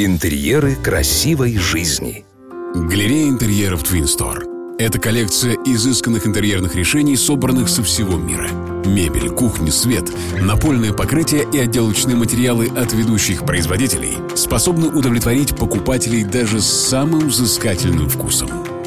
Интерьеры красивой жизни. Галерея интерьеров Twin Store. Это коллекция изысканных интерьерных решений, собранных со всего мира. Мебель, кухня, свет, напольное покрытие и отделочные материалы от ведущих производителей способны удовлетворить покупателей даже с самым взыскательным вкусом.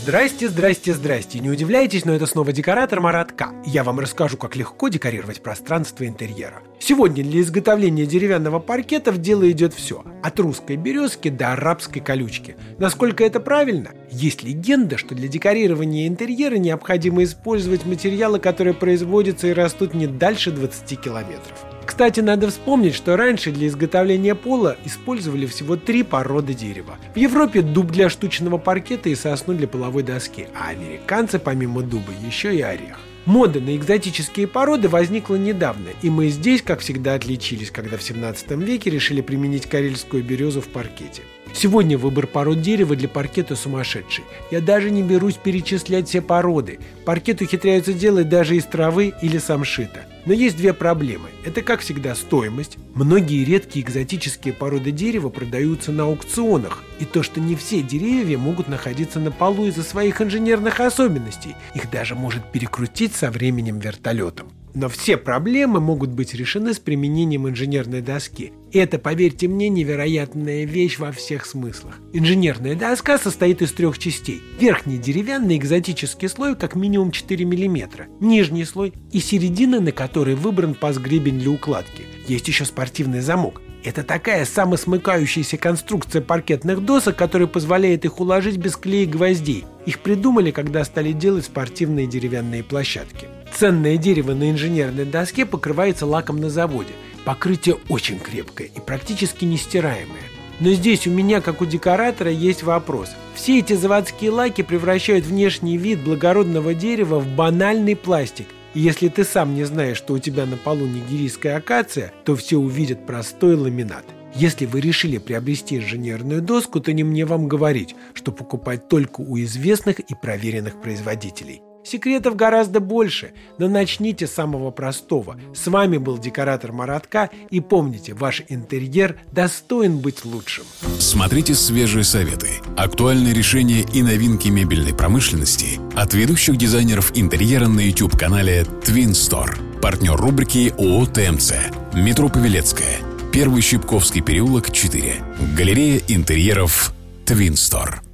Здрасте, здрасте, здрасте. Не удивляйтесь, но это снова декоратор Марат К. Я вам расскажу, как легко декорировать пространство интерьера. Сегодня для изготовления деревянного паркета в дело идет все. От русской березки до арабской колючки. Насколько это правильно? Есть легенда, что для декорирования интерьера необходимо использовать материалы, которые производятся и растут не дальше 20 километров. Кстати, надо вспомнить, что раньше для изготовления пола использовали всего три породы дерева. В Европе дуб для штучного паркета и сосну для половой доски, а американцы помимо дуба еще и орех. Мода на экзотические породы возникла недавно, и мы здесь, как всегда, отличились, когда в 17 веке решили применить карельскую березу в паркете. Сегодня выбор пород дерева для паркета сумасшедший. Я даже не берусь перечислять все породы. Паркет ухитряются делать даже из травы или самшита. Но есть две проблемы. Это, как всегда, стоимость. Многие редкие экзотические породы дерева продаются на аукционах. И то, что не все деревья могут находиться на полу из-за своих инженерных особенностей. Их даже может перекрутить со временем вертолетом. Но все проблемы могут быть решены с применением инженерной доски. И это, поверьте мне, невероятная вещь во всех смыслах. Инженерная доска состоит из трех частей. Верхний деревянный экзотический слой как минимум 4 мм, нижний слой и середина, на которой выбран паз-гребень для укладки. Есть еще спортивный замок. Это такая самосмыкающаяся конструкция паркетных досок, которая позволяет их уложить без клея и гвоздей. Их придумали, когда стали делать спортивные деревянные площадки. Ценное дерево на инженерной доске покрывается лаком на заводе. Покрытие очень крепкое и практически нестираемое. Но здесь у меня, как у декоратора, есть вопрос. Все эти заводские лаки превращают внешний вид благородного дерева в банальный пластик. И если ты сам не знаешь, что у тебя на полу нигерийская акация, то все увидят простой ламинат. Если вы решили приобрести инженерную доску, то не мне вам говорить, что покупать только у известных и проверенных производителей. Секретов гораздо больше, но начните с самого простого. С вами был декоратор Маратка и помните, ваш интерьер достоин быть лучшим. Смотрите свежие советы, актуальные решения и новинки мебельной промышленности от ведущих дизайнеров интерьера на YouTube-канале Twin Store. Партнер рубрики ООО ТМЦ. Метро Павелецкая. Первый Щипковский переулок, 4. Галерея интерьеров Twin Store.